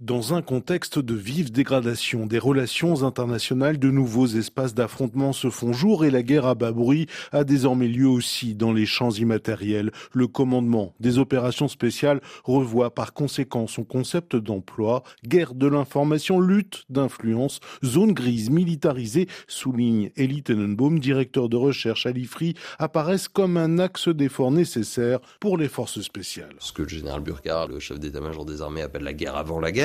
Dans un contexte de vive dégradation des relations internationales, de nouveaux espaces d'affrontement se font jour et la guerre à bas bruit a désormais lieu aussi dans les champs immatériels. Le commandement des opérations spéciales revoit par conséquent son concept d'emploi. Guerre de l'information, lutte d'influence, zone grise militarisée, souligne Elie Tenenbaum, directeur de recherche à l'IFRI, apparaissent comme un axe d'effort nécessaire pour les forces spéciales. Ce que le général Burkhardt, le chef d'état-major des armées, appelle la guerre avant la guerre,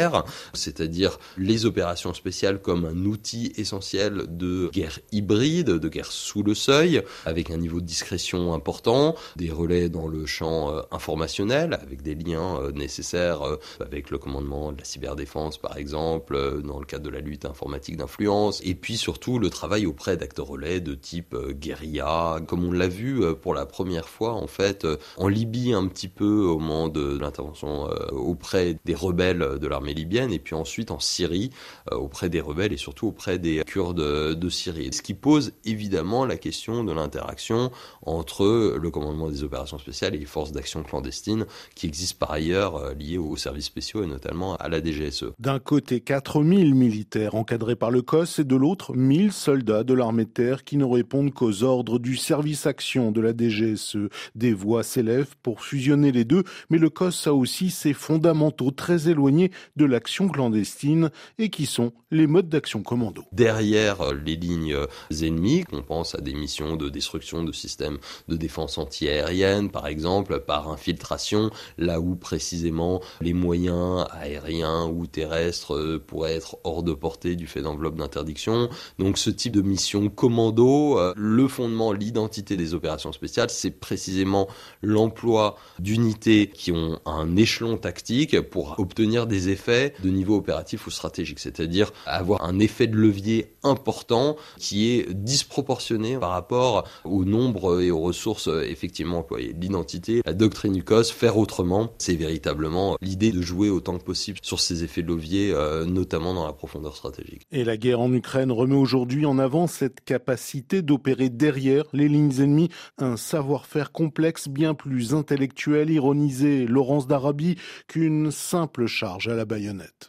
c'est-à-dire les opérations spéciales comme un outil essentiel de guerre hybride, de guerre sous le seuil, avec un niveau de discrétion important, des relais dans le champ euh, informationnel, avec des liens euh, nécessaires euh, avec le commandement de la cyberdéfense, par exemple, dans le cadre de la lutte informatique d'influence, et puis surtout le travail auprès d'acteurs relais de type guérilla, comme on l'a vu pour la première fois en fait en Libye un petit peu au moment de l'intervention auprès des rebelles de l'armée libyenne et puis ensuite en Syrie euh, auprès des rebelles et surtout auprès des Kurdes de Syrie. Ce qui pose évidemment la question de l'interaction entre le commandement des opérations spéciales et les forces d'action clandestines qui existent par ailleurs euh, liées aux services spéciaux et notamment à la DGSE. D'un côté 4000 militaires encadrés par le COS et de l'autre 1000 soldats de l'armée de terre qui ne répondent qu'aux ordres du service action de la DGSE. Des voix s'élèvent pour fusionner les deux, mais le COS a aussi ses fondamentaux très éloignés de l'action clandestine et qui sont les modes d'action commando. Derrière euh, les lignes euh, ennemies, on pense à des missions de destruction de systèmes de défense antiaérienne, par exemple, par infiltration, là où précisément les moyens aériens ou terrestres euh, pourraient être hors de portée du fait d'enveloppe d'interdiction. Donc ce type de mission commando, le fondement, l'identité des opérations spéciales, c'est précisément l'emploi d'unités qui ont un échelon tactique pour obtenir des effets de niveau opératif ou stratégique, c'est-à-dire avoir un effet de levier important qui est disproportionné par rapport au nombre et aux ressources effectivement employées. L'identité, la doctrine du COS, faire autrement, c'est véritablement l'idée de jouer autant que possible sur ces effets de levier, euh, notamment dans la profondeur stratégique. Et la guerre en Ukraine remet aujourd'hui en avant cette capacité d'opérer derrière les lignes ennemies, un savoir-faire complexe bien plus intellectuel, ironisé Laurence d'Arabie, qu'une simple charge à la baïonnette.